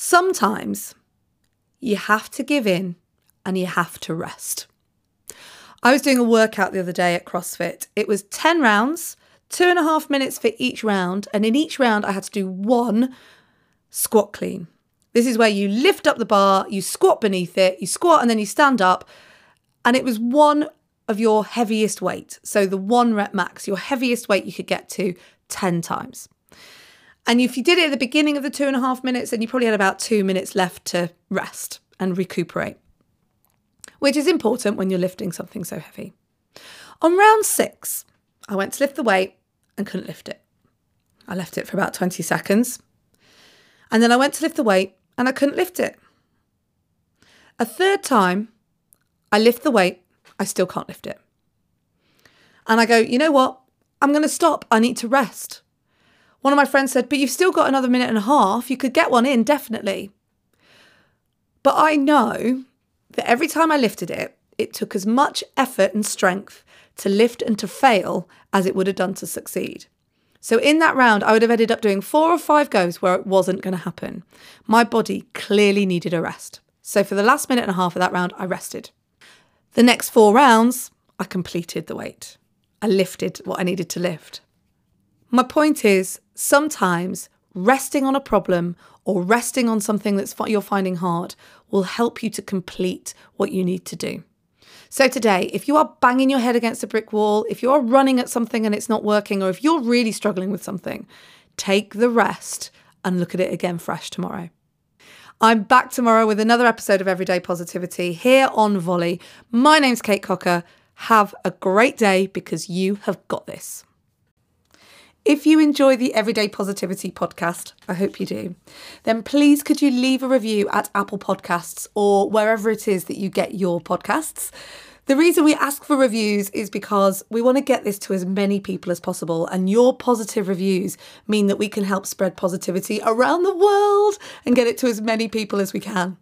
Sometimes you have to give in and you have to rest. I was doing a workout the other day at CrossFit. It was 10 rounds, two and a half minutes for each round. And in each round, I had to do one squat clean. This is where you lift up the bar, you squat beneath it, you squat and then you stand up. And it was one of your heaviest weight. So the one rep max, your heaviest weight you could get to 10 times. And if you did it at the beginning of the two and a half minutes, then you probably had about two minutes left to rest and recuperate, which is important when you're lifting something so heavy. On round six, I went to lift the weight and couldn't lift it. I left it for about 20 seconds. And then I went to lift the weight and I couldn't lift it. A third time, I lift the weight, I still can't lift it. And I go, you know what? I'm going to stop. I need to rest. One of my friends said, but you've still got another minute and a half. You could get one in, definitely. But I know that every time I lifted it, it took as much effort and strength to lift and to fail as it would have done to succeed. So in that round, I would have ended up doing four or five goes where it wasn't going to happen. My body clearly needed a rest. So for the last minute and a half of that round, I rested. The next four rounds, I completed the weight. I lifted what I needed to lift. My point is sometimes resting on a problem or resting on something that's you're finding hard will help you to complete what you need to do. So, today, if you are banging your head against a brick wall, if you are running at something and it's not working, or if you're really struggling with something, take the rest and look at it again fresh tomorrow. I'm back tomorrow with another episode of Everyday Positivity here on Volley. My name's Kate Cocker. Have a great day because you have got this. If you enjoy the Everyday Positivity podcast, I hope you do, then please could you leave a review at Apple Podcasts or wherever it is that you get your podcasts. The reason we ask for reviews is because we want to get this to as many people as possible, and your positive reviews mean that we can help spread positivity around the world and get it to as many people as we can.